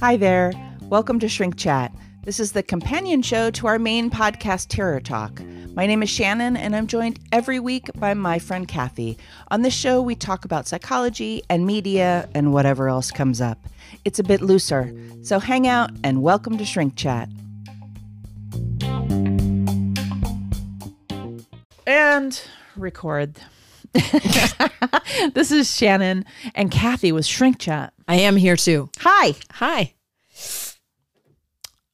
Hi there. Welcome to Shrink Chat. This is the companion show to our main podcast, Terror Talk. My name is Shannon, and I'm joined every week by my friend Kathy. On this show, we talk about psychology and media and whatever else comes up. It's a bit looser, so hang out and welcome to Shrink Chat. And record. this is Shannon and Kathy with Shrink Chat. I am here too. Hi. Hi.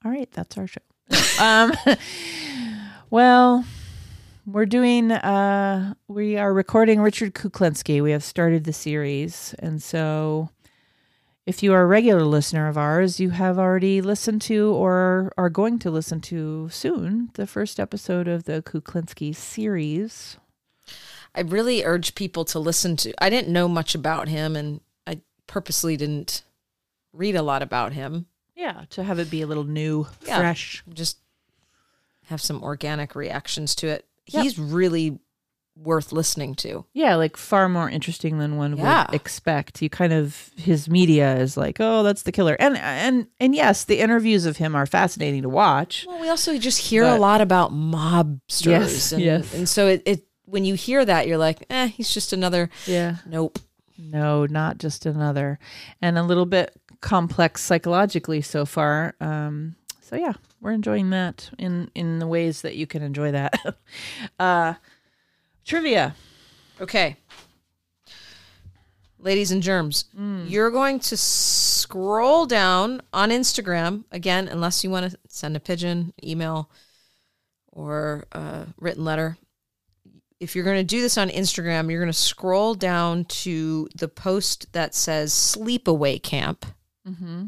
All right, that's our show. um, well, we're doing. Uh, we are recording Richard Kuklinski. We have started the series, and so if you are a regular listener of ours, you have already listened to or are going to listen to soon the first episode of the Kuklinski series. I really urge people to listen to. I didn't know much about him, and I purposely didn't read a lot about him. Yeah, to have it be a little new, Yeah. fresh. Just have some organic reactions to it. Yep. He's really worth listening to. Yeah, like far more interesting than one Yeah. would expect. You kind of his media is like, oh, that's the killer, and and and yes, the interviews of him are fascinating to watch. Well, we also just hear But- a lot about mobsters. Yes, and, yes. and so it, it when you hear that, you're like, eh, he's just another. Yeah, Nope. no, not just another, and a little bit complex psychologically so far. Um, so yeah, we're enjoying that in in the ways that you can enjoy that. uh, trivia. Okay. Ladies and germs, Mm. you're going to scroll down on Instagram again, unless you want to send a pigeon, email, or a written letter. If you're going to do this on Instagram, you're going to scroll down to the post that says Sleepaway Camp. Mm-hmm.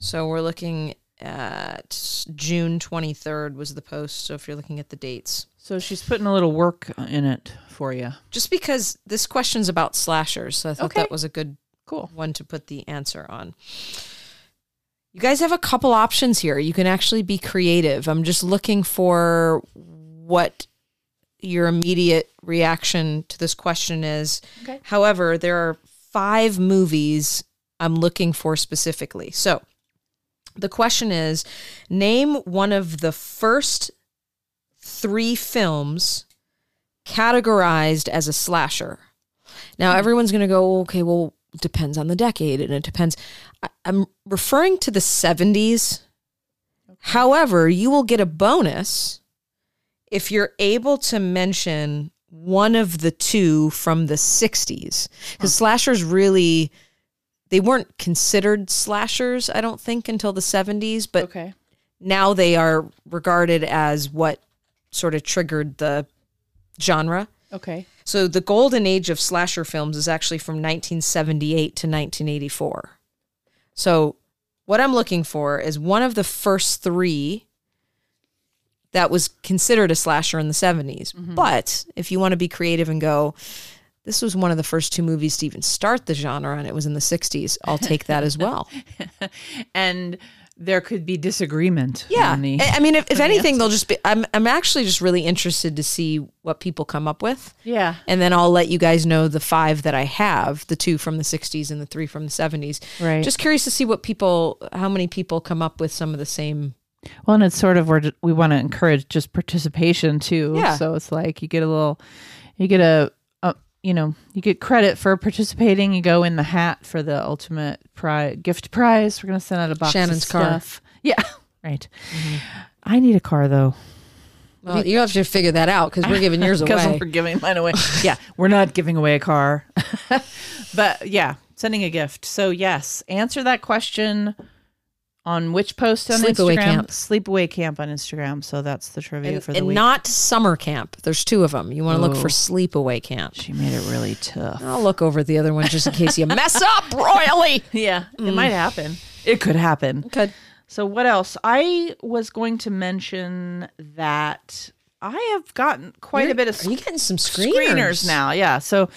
So we're looking at June 23rd was the post. So if you're looking at the dates, So she's putting a little work in it for you. just because this question's about slashers, so I thought Okay. that was a good Cool. one to put the answer on. You guys have a couple options here. You can actually be creative. I'm just looking for what your immediate reaction to this question is. Okay. However, there are five movies I'm looking for specifically. So the question is name one of the first three films categorized as a slasher. Now, hmm. everyone's going to go, okay, well, depends on the decade and it depends. I, I'm referring to the 70s. However, you will get a bonus if you're able to mention one of the two from the 60s. Because slashers really, they weren't considered slashers, I don't think, until the 70s, but Okay. now they are regarded as what sort of triggered the genre. Okay. So the golden age of slasher films is actually from 1978 to 1984. So what I'm looking for is one of the first three that was considered a slasher in the 70s. Mm-hmm. But if you want to be creative and go, this was one of the first two movies to even start the genre and it was in the 60s, I'll take that as well. and there could be disagreement. Yeah. the- I mean, if, if anything, they'll just be, I'm, I'm actually just really interested to see what people come up with. yeah. And then I'll let you guys know the five that I have the two from the 60s and the three from the 70s. Right. Just curious to see what people, how many people come up with some of the same. Well, and it's sort of where we want to encourage just participation too. Yeah. So it's like you get a little, you get a, a, you know, you get credit for participating. You go in the hat for the ultimate prize, gift prize. We're gonna send out a box of Shannon's of car. Yeah. Right. Mm-hmm. I need a car though. Well, you have to figure that out because we're giving yours Because away. we're giving mine away. yeah, we're not giving away a car, but yeah, sending a gift. So yes, answer that question on which post on Sleepaway Instagram? Camp. Sleepaway camp on Instagram. So that's the trivia And, for the and week. not summer camp. There's two of them. You want to look for sleepaway camp. she made it really tough. I'll look over the other one just in case you mess up royally. Yeah, it mm. might happen. It could happen. Good. So what else? I was going to mention that I have gotten quite a bit of Are you getting some screeners, screeners now. Yeah. So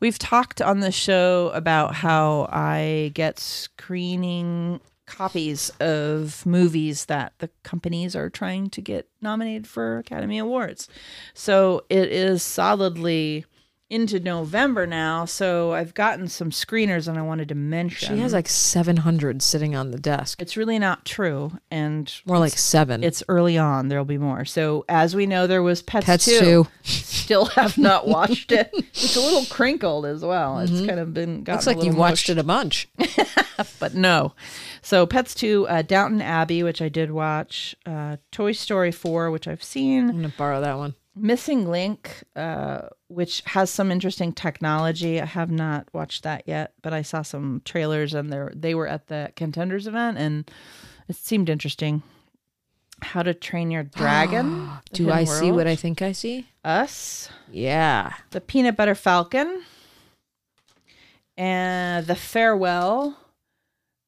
we've talked on the show about how I get screening copies of movies that the companies are trying to get nominated for Academy Awards. So it is solidly into November now, so I've gotten some screeners and I wanted to mention. She has like 700 sitting on the desk. it's really not true, and More like seven. it's early on. There'll be more. So as we know, there was Pets, Pets 2. too. Still have not watched it. It's a little crinkled as well. It's kind of been Looks like you watched it a bunch. but no. So Pets 2, uh, Downton Abbey, which I did watch, uh, Toy Story 4, which I've seen, I'm gonna borrow that one. Missing Link, uh, which has some interesting technology. I have not watched that yet, but I saw some trailers and they they were at the Contenders event and it seemed interesting. How to Train Your Dragon. Do I see what I think I see? Us, Yeah. the Peanut Butter Falcon, and the Farewell,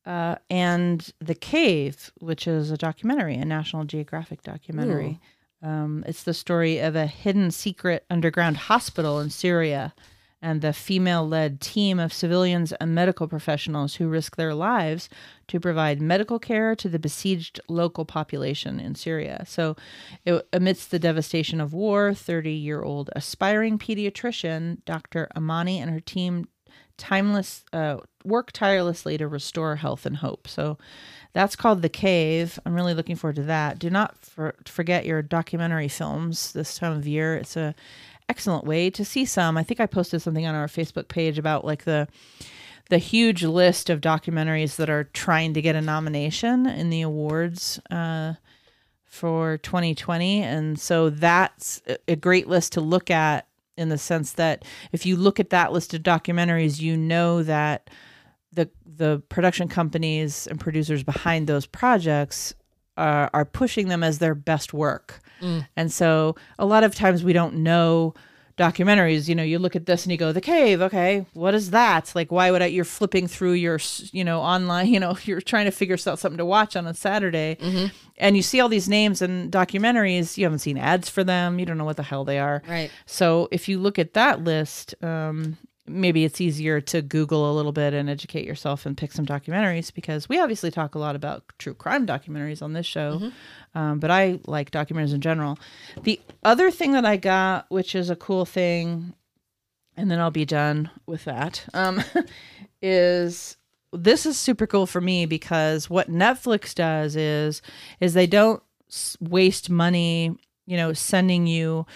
uh, and the Cave, which is a documentary, a National Geographic documentary. Um, it's the story of a hidden secret underground hospital in Syria and the female led team of civilians and medical professionals who risk their lives to provide medical care to the besieged local population in Syria. So, it, amidst the devastation of war, 30 year old aspiring pediatrician Dr. Amani and her team timeless uh, work tirelessly to restore health and hope. So that's called The Cave. I'm really looking forward to that. Do not for, forget your documentary films this time of year. It's a excellent way to see some. I think I posted something on our Facebook page about like the the huge list of documentaries that are trying to get a nomination in the awards uh, for 2020, and so that's a- a great list to look at in the sense that if you look at that list of documentaries, you know that the the production companies and producers behind those projects are, are pushing them as their best work. Mm. And so a lot of times we don't know documentaries you know you look at this and you go the cave okay what is that? Like why would i you're flipping through your you know online you know you're trying to figure out something to watch on a saturday and you see all these names and documentaries you haven't seen ads for them you don't know what the hell they are. Right. so if you look at that list, um, maybe it's easier to Google a little bit and educate yourself and pick some documentaries because we obviously talk a lot about true crime documentaries on this show. Um, but I like documentaries in general. The other thing that I got, which is a cool thing, and then I'll be done with that, um, is this is super cool for me because what Netflix does is is they don't waste money, you know, sending you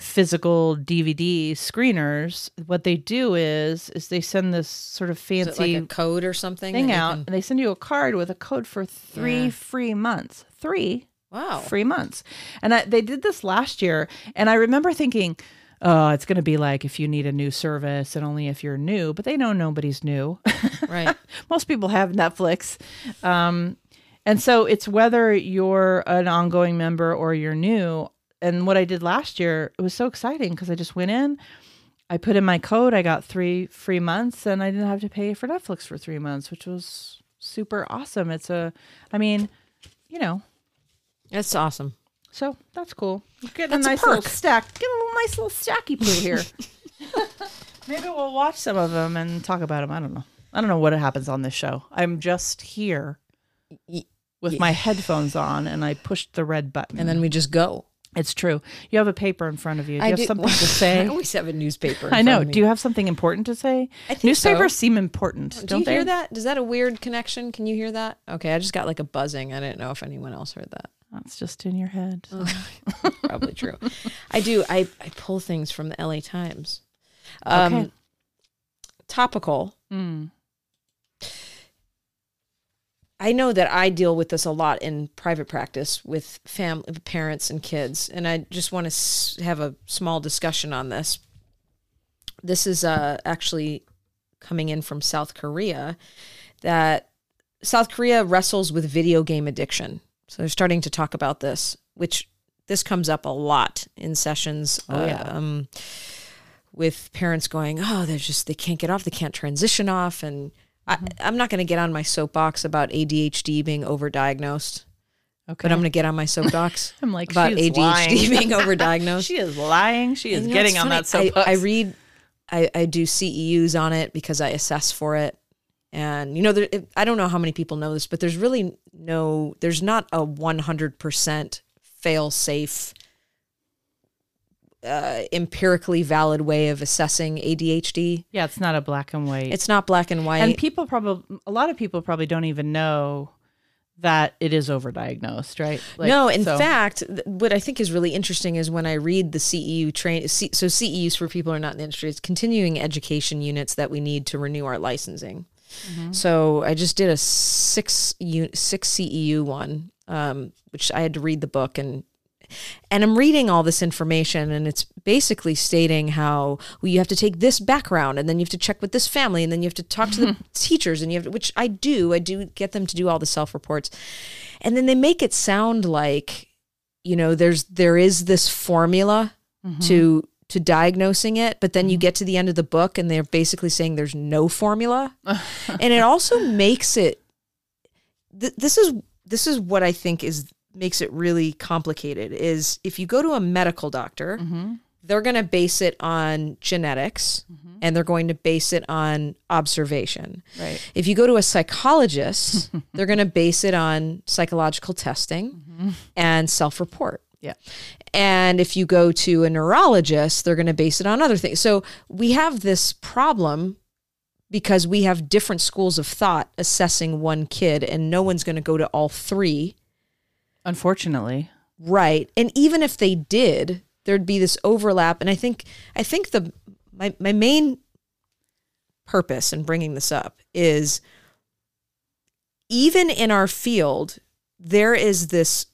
physical DVD screeners. What they do is is they send this sort of fancy like code or something? thing out, can- and they send you a card with a code for three Yeah. free months. Three Wow. free months. And I, they did this last year. And I remember thinking, oh, it's going to be like if you need a new service and only if you're new, but they know nobody's new. Right. Most people have Netflix. Um, and so it's whether you're an ongoing member or you're new. And what I did last year, it was so exciting because I just went in, I put in my code, I got three free months, and I didn't have to pay for Netflix for three months, which was super awesome. It's a, I mean, you know, it's awesome. so that's cool. Get a a nice little stack. Get a little nice little stacky poo here. Maybe we'll watch some of them and talk about them. I don't know. I don't know what happens on this show. I'm just here with my headphones on, and I pushed the red button. And then we just go. It's true. You have a paper in front of you. Do you I have do- something to say? I always have a newspaper. in I front know. of me. Do you have something important to say? I think Newspapers so. seem important, Do don't you they? hear that? Is that a weird connection? Can you hear that? Okay, I just got like a buzzing. I didn't know if anyone else heard that. That's just in your head. so. Probably true. I do. I, I pull things from the LA Times. Um, Okay. Topical. Mm. I know that I deal with this a lot in private practice with fam parents and kids, and I just want to s- have a small discussion on this. This is uh, actually coming in from South Korea. That South Korea wrestles with video game addiction, so they're starting to talk about this, which this comes up a lot in sessions. Oh, yeah. um, with parents going, oh, they're just they can't get off, they can't transition off, and I, mm-hmm. I'm not going to get on my soapbox about ADHD being overdiagnosed, Okay. but I'm going to get on my soapbox I'm like, about ADHD lying. being overdiagnosed. she is lying. She is you know, getting on funny, that soapbox. I, I read, I, I do CEUs on it because I assess for it. And, you know, there, it, I don't know how many people know this, but there's really no, there's not a 100% fail safe uh, empirically valid way of assessing ADHD. Yeah, it's not a black and white. It's not black and white. and people probably a lot of people probably don't even know that it is overdiagnosed, right? Like, no, in so- fact, th- what I think is really interesting is when I read the CEU train. C, so CEUs for people who are not in the industry, it's continuing education units that we need to renew our licensing. So I just did a six u, six CEU one, um, which I had to read the book and and I'm reading all this information, and it's basically stating how well, you have to take this background, and then you have to check with this family, and then you have to talk to the teachers, and you have to, which I do. I do get them to do all the self reports, and then they make it sound like you know there's there is this formula mm-hmm. to to diagnosing it, but then you mm-hmm. get to the end of the book, and they're basically saying there's no formula, and it also makes it. Th- this is this is what I think is makes it really complicated is if you go to a medical doctor they're going to base it on genetics and they're going to base it on observation Right. if you go to a psychologist they're going to base it on psychological testing mm-hmm. and self-report Yeah. and if you go to a neurologist, they're going to base it on other things. So we have this problem because we have different schools of thought assessing one kid, and no one's going to go to all three. Unfortunately. Right. And even if they did, there'd be this overlap. And I think, I think the, my, my main purpose in bringing this up is even in our field, there is this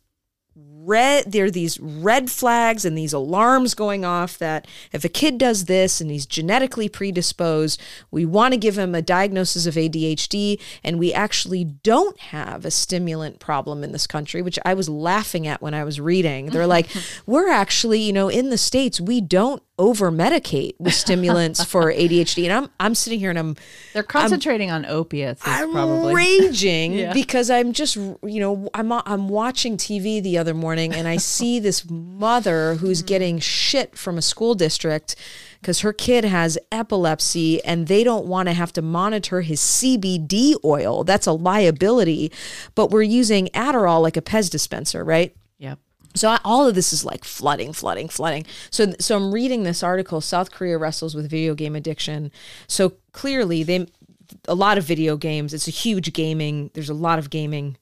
red there are these red flags and these alarms going off that if a kid does this and he's genetically predisposed we want to give him a diagnosis of ADHD and we actually don't have a stimulant problem in this country which I was laughing at when I was reading. They're like we're actually you know in the states we don't over medicate with stimulants for ADHD and I'm I'm sitting here and I'm They're concentrating on opiates I'm probably. raging Yeah. because I'm just, you know, I'm I'm watching TV the other morning and I see this mother who's Mm-hmm. getting shit from a school district because her kid has epilepsy and they don't want to have to monitor his CBD oil. That's a liability, but we're using Adderall like a Pez dispenser, right? So I, all of this is like flooding, flooding, flooding. So so I'm reading this article. South Korea wrestles with video game addiction. So clearly they a lot of video games. It's a huge gaming. There's a lot of gaming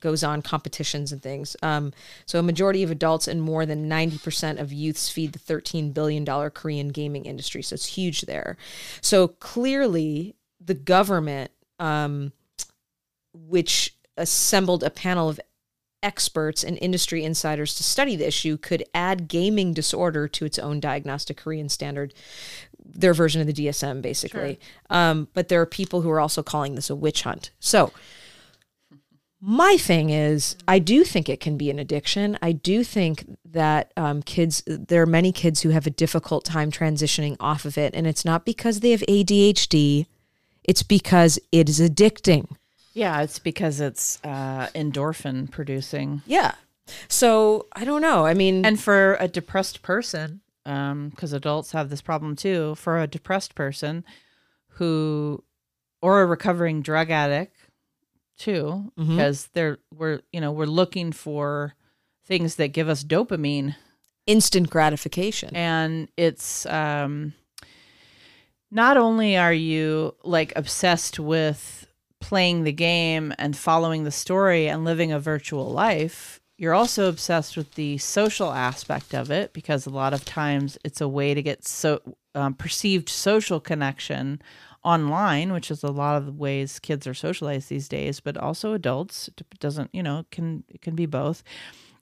goes on competitions and things. Um, so a majority of adults and more than 90% of youths feed the 13 billion dollar Korean gaming industry. So it's huge there. So clearly the government um, which assembled a panel of experts and industry insiders to study the issue could add gaming disorder to its own diagnostic Korean standard, their version of the DSM, basically. Um, but there are people who are also calling this a witch hunt. So, my thing is, I do think it can be an addiction. I do think that um, kids, there are many kids who have a difficult time transitioning off of it. And it's not because they have ADHD, it's because it is addicting. Yeah, it's because it's uh, endorphin producing. Yeah. So I don't know. I mean, And for a depressed person, because adults have this problem too, for a depressed person who, or a recovering drug addict too, because they're we're you know we're looking for things that give us dopamine, instant gratification. and it's um, not only are you like obsessed with playing the game and following the story and living a virtual life you're also obsessed with the social aspect of it because a lot of times it's a way to get so um, perceived social connection online which is a lot of the ways kids are socialized these days but also adults it doesn't you know can it can be both.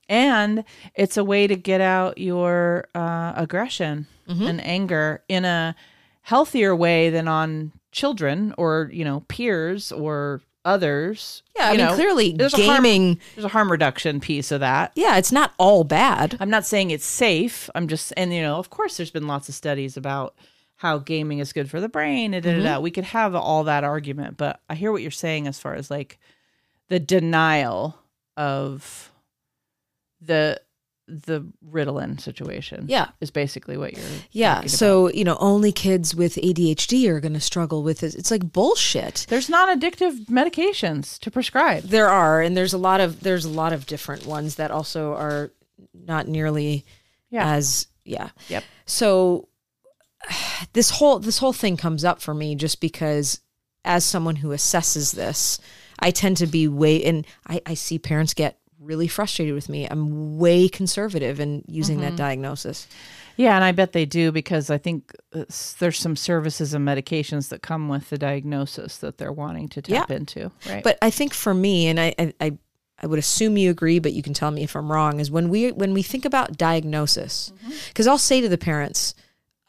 And it's a way to get out your uh, aggression and anger in a healthier way than on children or you know peers or others Yeah, I mean, know, clearly there's a harm- gaming. there's a harm reduction piece of that yeah, it's not all bad. i'm not saying it's safe i'm just and you know of course there's been lots of studies about how gaming is good for the brain and da, da. Mm-hmm. we could have all that argument but i hear what you're saying as far as like the denial of the the Ritalin situation. Yeah. is basically what you're. Yeah. talking about. So, you know, only kids with ADHD are going to struggle with it. It's like bullshit. there's non-addictive medications to prescribe. There are, and there's a lot of there's a lot of different ones that also are not nearly Yeah. as Yeah. Yep. So this whole this whole thing comes up for me just because as someone who assesses this, I tend to be way and I, I see parents get really frustrated with me. I'm way conservative in using Mm-hmm. that diagnosis. Yeah, and I bet they do because I think uh, there's some services and medications that come with the diagnosis that they're wanting to tap Yeah. into. Right. But I think for me, and I, I, I, I would assume you agree, but you can tell me if I'm wrong. Is when we when we think about diagnosis, because I'll say to the parents,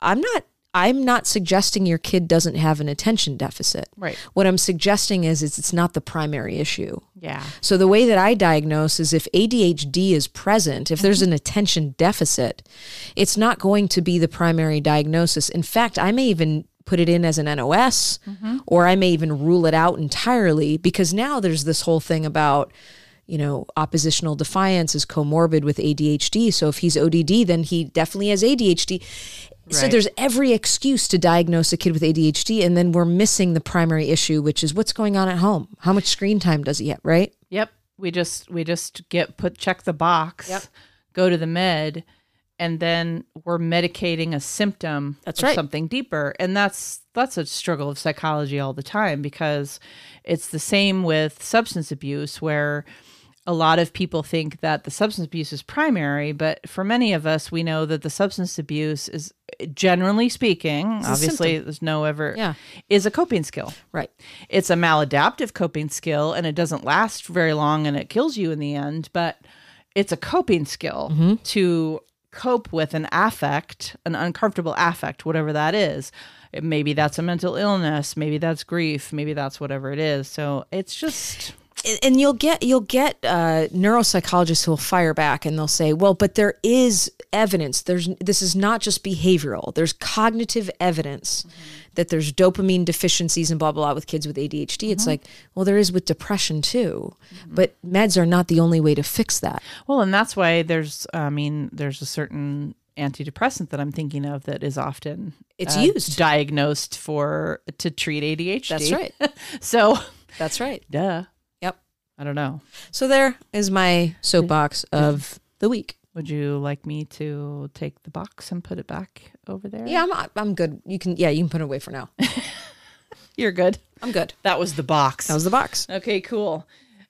I'm not I'm not suggesting your kid doesn't have an attention deficit. Right. What I'm suggesting is it's, it's not the primary issue. yeah. So the way that I diagnose is if ADHD is present, if there's an attention deficit, it's not going to be the primary diagnosis. In fact, I may even put it in as an NOS mm-hmm. or I may even rule it out entirely because now there's this whole thing about you know, oppositional defiance is comorbid with ADHD. So if he's ODD, then he definitely has ADHD. So there's every excuse to diagnose a kid with ADHD, and then we're missing the primary issue, which is what's going on at home. How much screen time does he have, right? Yep. We just we just get put check the box, Yep. go to the med, and then we're medicating a symptom That's of right. something deeper. And that's that's a struggle of psychology all the time because it's the same with substance abuse where a lot of people think that the substance abuse is primary, but for many of us, we know that the substance abuse is generally speaking, obviously, there's no ever, Yeah. is a coping skill. Right. it's a maladaptive coping skill and it doesn't last very long and it kills you in the end but it's a coping skill to cope with an affect an uncomfortable affect whatever that is. Maybe that's a mental illness maybe that's grief maybe that's whatever it is. So it's just and- you'll get you'll get uh, neuropsychologists who will fire back and they'll say, "Well, but there is evidence. There's this is not just behavioral. There's cognitive evidence that there's dopamine deficiencies and blah blah blah with kids with ADHD." It's like, well, there is with depression too, but meds are not the only way to fix that. well and that's why there's i mean there's a certain antidepressant that i'm thinking of that is often It's uh, used. diagnosed for to treat adhd That's right. so That's right. duh. I don't know So there is my soapbox of the week. Would you like me to take the box and put it back over there? Yeah, I'm I'm good. You can yeah, you can put it away for now. You're good. I'm good. That was the box. That was the box. okay, cool.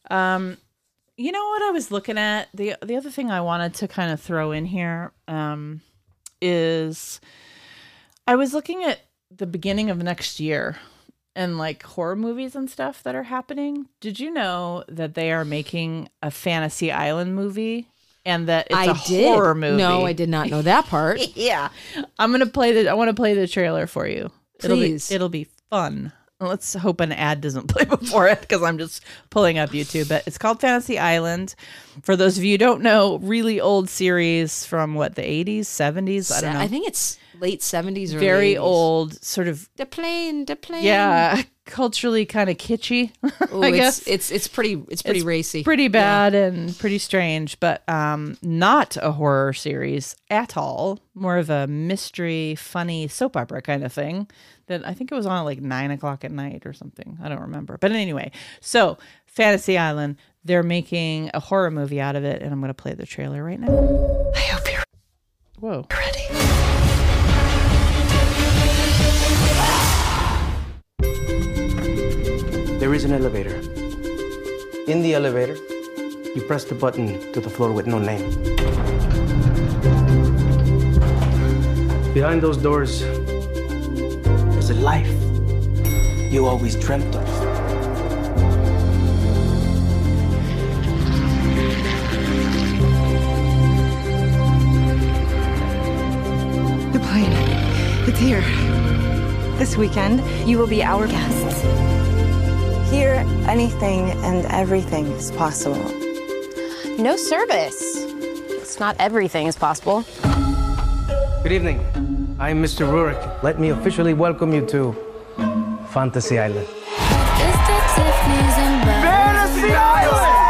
Um you know what I was looking at? The the other thing I wanted to kind of throw in here um is I was looking at the beginning of next year and like horror movies and stuff that are happening. Did you know that they are making a Fantasy Island movie and that it's a I did. horror movie? No, I did not know that part. yeah i'm gonna play the i want to play the trailer for you Please. it'll be, it'll be fun let's hope an ad doesn't play before it because i'm just pulling up youtube but it's called fantasy island for those of you who don't know really old series from what the 80s 70s i don't know I think it's late 70s or very 80s. old sort of The plane, the plane. yeah culturally kind of kitschy Ooh, i it's, guess it's it's pretty it's pretty It's racy. pretty bad and pretty strange, but um, not a horror series at all. More of a mystery, funny soap opera kind of thing. That I think it was on at like nine o'clock at night or something. I don't remember. But anyway, so Fantasy Island, they're making a horror movie out of it, and I'm going to play the trailer right now. I hope you're Whoa. ready. There is an elevator. In the elevator, you press the button to the floor with no name. Behind those doors, there's a life you always dreamt of. The plane. It's here. This weekend, you will be our guests. Here, anything and everything is possible. No service. It's not everything is possible. Good evening. I'm Mr. Roarke. Let me officially welcome you to Fantasy Island. Fantasy Island!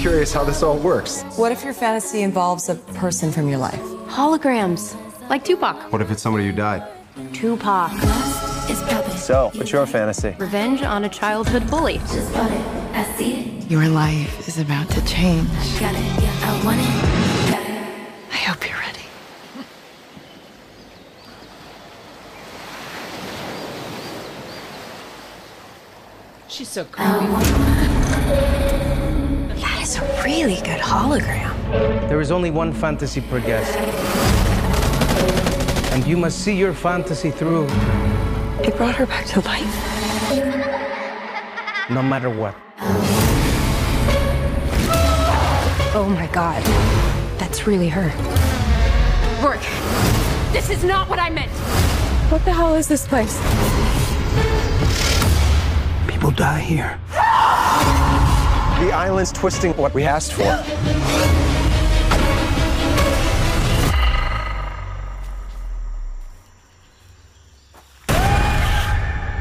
Curious how this all works. What if your fantasy involves a person from your life? Holograms, like Tupac. What if it's somebody who died? Tupac. So, what's your fantasy? Revenge on a childhood bully. Just want it. I see it. Your life is about to change. I got it. Yeah, I want it. Hope you're ready. She's so cool. That is a really good hologram. There is only one fantasy per guest. And you must see your fantasy through. It brought her back to life. no matter what. Oh my god. That's really her. Roarke, this is not what I meant. What the hell is this place? People die here. The island's twisting what we asked for.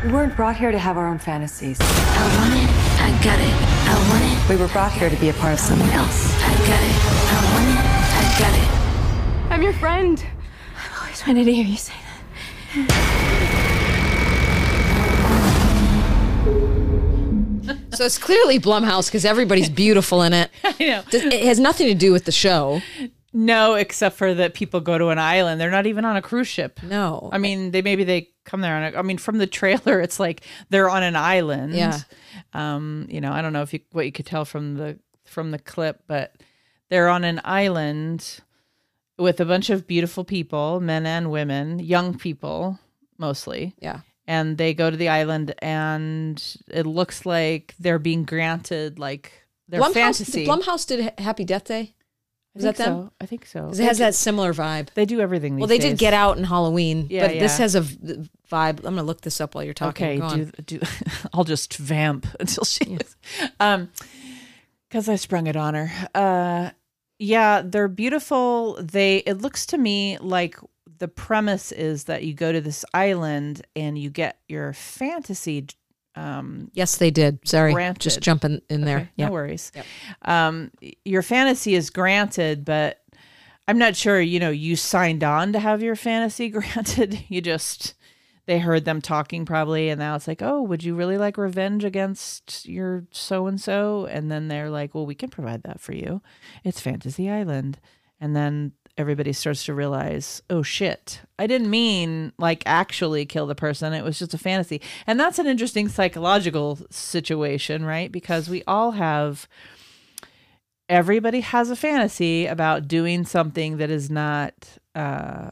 We weren't brought here to have our own fantasies. I want it. I got it. I want it. We were brought here to be a part of someone else. I got it. I want it. I got it. I'm your friend. I've always wanted to hear you say that. So it's clearly Blumhouse because everybody's beautiful in it. I know. Does- It has nothing to do with the show. No, except for that people go to an island. They're not even on a cruise ship. No. I mean, they maybe they come there on a, I mean, from the trailer, it's like they're on an island. Yeah. Um, you know, I don't know if you what you could tell from the from the clip, but they're on an island with a bunch of beautiful people, men and women, young people mostly. Yeah. And they go to the island and it looks like they're being granted like their Blumhouse, fantasy. Blumhouse did Happy Death Day. I Is that them? so. I think so. it has that similar vibe. They do everything. Well, they did. Get Out and Halloween, Yeah, but this has a v- vibe. I'm gonna look this up while you're talking. Okay, Go do, do I'll just vamp until she um because I sprung it on her. Uh yeah, they're beautiful. They it looks to me like the premise is that you go to this island and you get your fantasy um Yes, they did. Sorry, Granted. just jumping in there. Okay, yeah. No worries. Um, your fantasy is granted, but I'm not sure. You know, you signed on to have your fantasy granted. You just they heard them talking probably, and now it's like, oh, would you really like revenge against your so and so? And then they're like, well, we can provide that for you. It's Fantasy Island, and then everybody starts to realize, oh shit, I didn't mean like actually kill the person. It was just a fantasy. And that's an interesting psychological situation, right? Because we all have everybody has a fantasy about doing something that is not uh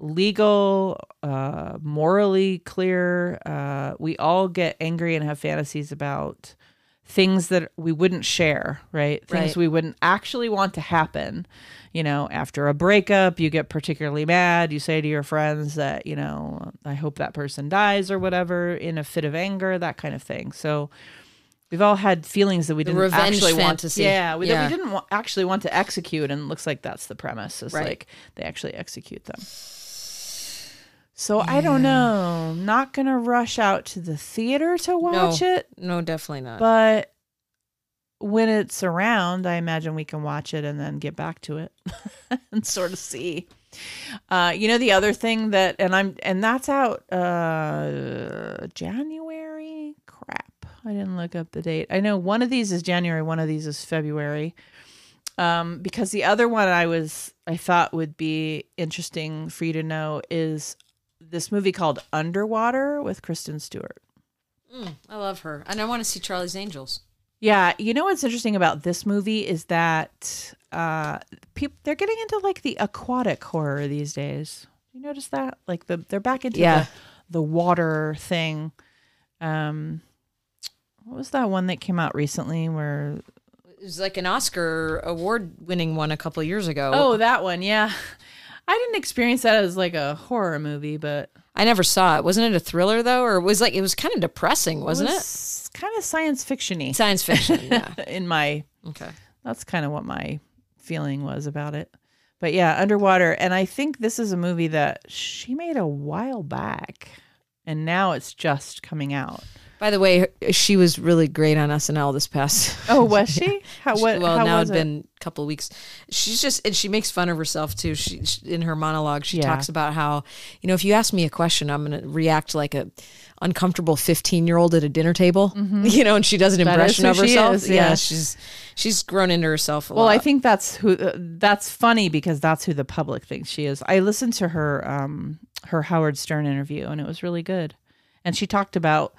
legal, uh morally clear. Uh we all get angry and have fantasies about things that we wouldn't share, right? Things Right. we wouldn't actually want to happen. You know, after a breakup, you get particularly mad. You say to your friends that, you know, I hope that person dies or whatever in a fit of anger, that kind of thing. So we've all had feelings that we The didn't actually fantasy. want. Yeah, we, Yeah. that we didn't wa- actually want to execute, and it looks like that's the premise. Is Right. like they actually execute them. So I don't know. Not gonna rush out to the theater to watch no, it, No, definitely not. but when it's around, I imagine we can watch it and then get back to it and sort of see. Uh, you know the other thing that, and I'm, and that's out uh, January. Crap, I didn't look up the date. I know one of these is January, one of these is February. Um, because the other one I was, I thought would be interesting for you to know is this movie called Underwater with Kristen Stewart. Mm, I love her, and I want to see Charlie's Angels. Yeah, you know what's interesting about this movie is that uh people they're getting into like the aquatic horror these days. Do you notice that? Like the they're back into Yeah. the, the water thing. Um what was that one that came out recently where It was like an Oscar award-winning one a couple years ago. Oh, that one, yeah. I didn't experience that as like a horror movie, but I never saw it. Wasn't it a thriller though, or it was like it was kind of depressing, wasn't it? was kind of science fictiony Science fiction. Yeah. in my okay. that's kind of what my feeling was about it. But yeah, underwater. And I think this is a movie that she made a while back. And now it's just coming out. By the way, her- she was really great on SNL this past. Oh, was she? How She- what well, how now was it's it? been a couple of weeks. She's just and she makes fun of herself too. She, she in her monologue, she Yeah. talks about how you know if you ask me a question, I'm going to react like a uncomfortable 15 year old at a dinner table. You know, and she does an Mm-hmm. That is impression who of she herself. is, yeah. she's she's grown into herself. A Well, lot. I think that's who uh, that's funny because that's who the public thinks she is. I listened to her um her Howard Stern interview and it was really good. And she talked about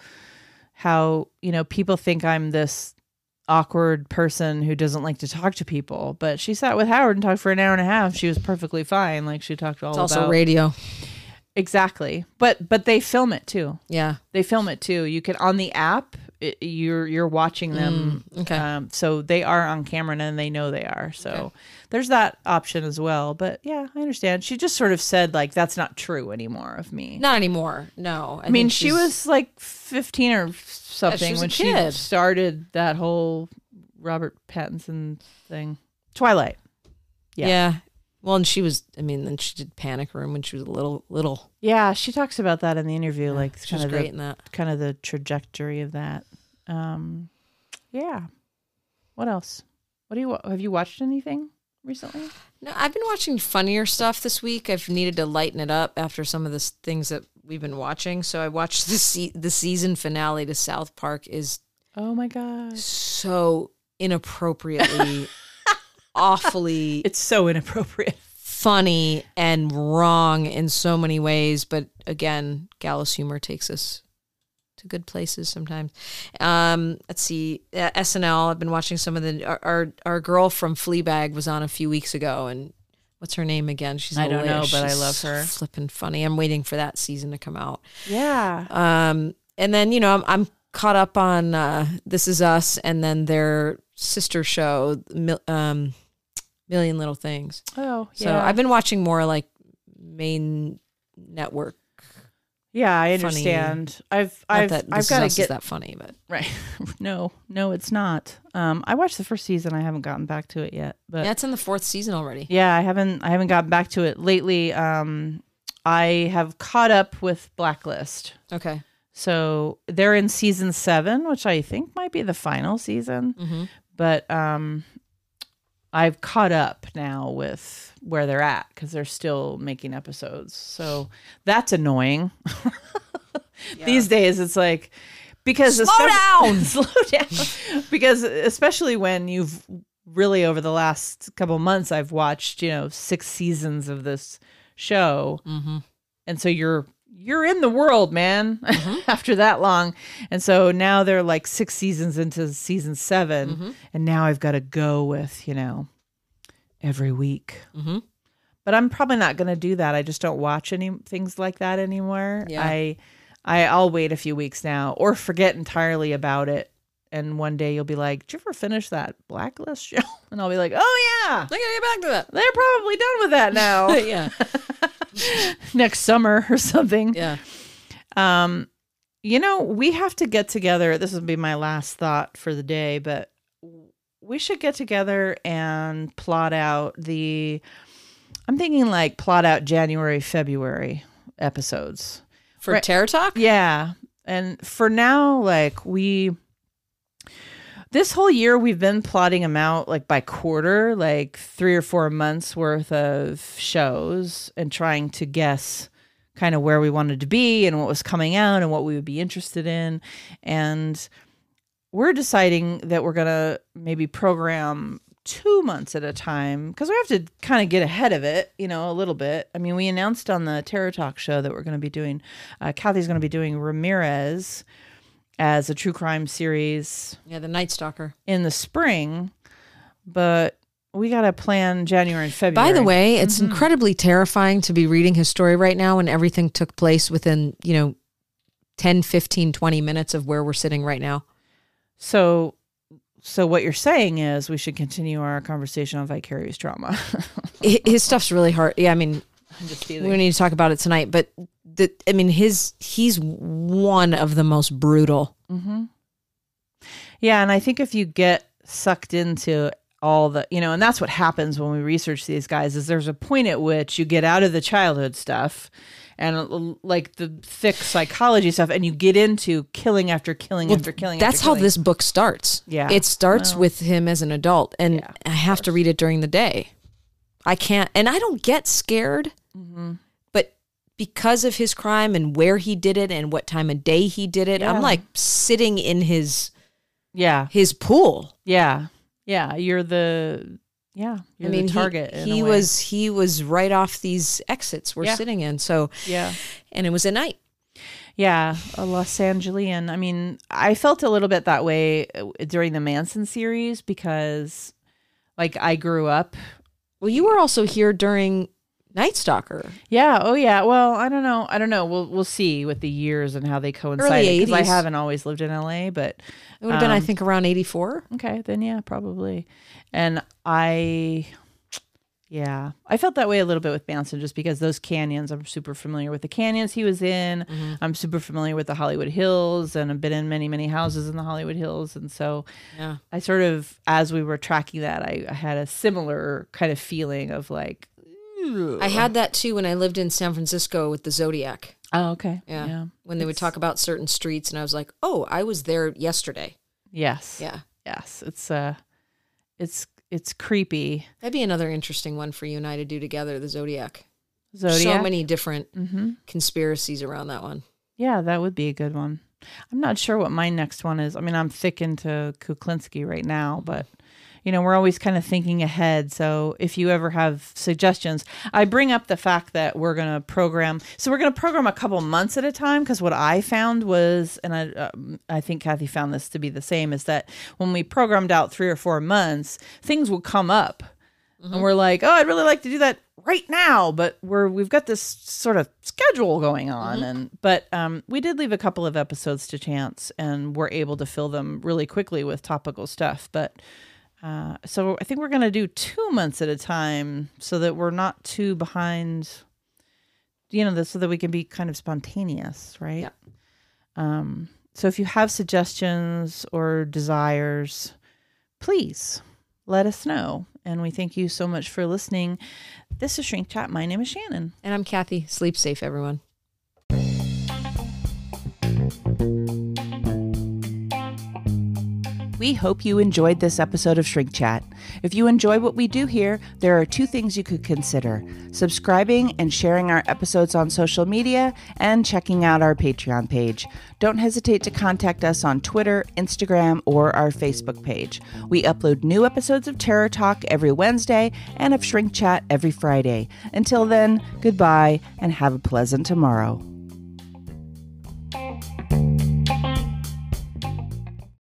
how you know people think I'm this awkward person who doesn't like to talk to people, but she sat with Howard and talked for an hour and a half. She was perfectly fine. Like she talked all It's also about radio. exactly. But but they film it too. Yeah. They film it too. You can on the app. It, you're you're watching them. Mm, okay. Um, so they are on camera and they know they are. So there's that option as well. But yeah, I understand. She just sort of said like that's not true anymore of me. Not anymore. No. I, mean, she was like 15 or something a when she started that whole Robert Pattinson thing. Twilight. Yeah. yeah. Well, and she was. I mean, then she did Panic Room when she was a little, little. Yeah, she talks about that in the interview, like she kind was of great the, in that. kind of the trajectory of that. Um, yeah. What else? What do you have you watched anything recently? No, I've been watching funnier stuff this week. I've needed to lighten it up after some of the things that we've been watching. So I watched the se- the season finale to South Park is Oh my god, so inappropriately, awfully it's so inappropriate. funny and wrong in so many ways. But again, gallows humor takes us to good places sometimes. Um, let's see, uh, SNL. I've been watching some of the. Our, our our girl from Fleabag was on a few weeks ago, and what's her name again? She's I don't know, but I love her. Flipping funny. I'm waiting for that season to come out. Yeah. Um, and then you know I'm, I'm caught up on uh, This Is Us, and then their sister show, Mil- um, Million Little Things. Oh, yeah. So. I've been watching more like main network. Yeah, I funny- understand. I've Not I've that I've got to get is that funny, but right. no, no, it's not. Um, I watched the first season. I haven't gotten back to it yet, but yeah, it's in the fourth season already. Yeah, I haven't I haven't gotten back to it lately. Um I have caught up with Blacklist. Okay. So they're in season 7, which I think might be the final season. Mhm. But um I've caught up now with where they're at cuz they're still making episodes. So that's annoying. These days it's like because Slow especially- down! slow down because especially when you've really over the last couple months i've watched you know six seasons of this show Mm-hmm. and so you're you're in the world man after that long and so now they're like six seasons into season 7 Mm-hmm. and now i've got to go with you know every week Mm-hmm. but i'm probably not going to do that i just don't watch any things like that anymore Yeah. i i i'll wait a few weeks now or forget entirely about it and one day you'll be like did you ever finish that blacklist show and i'll be like oh yeah I gotta get back to that. they're probably done with that now yeah. next summer or something Yeah. um you know we have to get together this will be my last thought for the day but we should get together and plot out the i'm thinking like plot out january february episodes For Right. Terror Talk? yeah and for now like we this whole year we've been plotting them out like by quarter like three or four months worth of shows and trying to guess kind of where we wanted to be and what was coming out and what we would be interested in and we're deciding that we're going to maybe program two months at a time because we have to kind of get ahead of it, you know, a little bit. I mean, we announced on the Terror Talk show that we're going to be doing, uh, Kathy's going to be doing Ramirez as a true crime series Yeah, the Night Stalker. in the spring, but we got to plan January and February. By the way, it's Mm-hmm. incredibly terrifying to be reading his story right now when everything took place within, you know, 10, 15, 20 minutes of where we're sitting right now. So so what you're saying is we should continue our conversation on vicarious trauma. His stuff's really hard. Yeah, I mean, I'm just we need to talk about it tonight, but the, I mean, his he's one of the most brutal. Mm-hmm. Yeah, and I think if you get sucked into all the, you know, and that's what happens when we research these guys is there's a point at which you get out of the childhood stuff and uh, like the thick psychology stuff and you get into killing after killing after killing That's after how killing. this book starts. Yeah. It starts Well. with him as an adult, and Yeah, I have to read it during the day. I can't, and I don't get scared, Mm-hmm. but because of his crime and where he did it and what time of day he did it, Yeah. I'm like sitting in his Yeah. his pool. Yeah. Yeah, you're the yeah, you're I mean, the he- target. in He, was he was right off these exits we're Yeah. sitting in. So Yeah. and it was at night. Yeah, a Los Angelian. I mean, I felt a little bit that way uh, during the Manson series because, like, I grew up. Well, you were also here during Night Stalker. Yeah. Oh, yeah. Well, I don't know. I don't know. We'll we'll see with the years and how they coincide. Because I haven't always lived in LA, but It would have been, I um, think, around 84. Okay, then yeah, probably. And I, yeah, I felt that way a little bit with Manson just because those canyons, I'm super familiar with the canyons he was in. I'm super familiar with the Hollywood Hills and I've been in many, many houses in the Hollywood Hills. And so Yeah. I sort of, as we were tracking that, I, I had a similar kind of feeling of like, I had that too when I lived in San Francisco with the Zodiac. oh, okay. Yeah. Yeah. When they would talk about certain streets, and I was like, oh, I was there yesterday. Yes. Yeah. Yes. It's, uh, it's, it's creepy. That'd be another interesting one for you and I to do together the Zodiac. Zodiac. So many different hmm conspiracies around that one. Yeah, that would be a good one. I'm not sure what my next one is. I mean, I'm thick into Kuklinski right now, but you know, we're always kind of thinking ahead. So if you ever have suggestions, I bring up the fact that we're going to program. So we're going to program a couple months at a time because what I found was, and I, um, I think Kathy found this to be the same, is that when we programmed out three or four months, things will come up. And we're like, oh, I'd really like to do that right now, but we're we've got this sort of schedule going on, and but um, we did leave a couple of episodes to chance, and we're able to fill them really quickly with topical stuff. But uh, so I think we're gonna do two months at a time, so that we're not too behind. You know, so that we can be kind of spontaneous, right? Yeah. Um, so if you have suggestions or desires, please let us know. And we thank you so much for listening. This is Shrink Chat. My name is Shannon. And I'm Kathy. Sleep safe, everyone. We hope you enjoyed this episode of Shrink Chat. If you enjoy what we do here, there are two things you could consider subscribing and sharing our episodes on social media, and checking out our Patreon page. Don't hesitate to contact us on Twitter, Instagram, or our Facebook page. We upload new episodes of Terror Talk every Wednesday and of Shrink Chat every Friday. Until then, goodbye and have a pleasant tomorrow.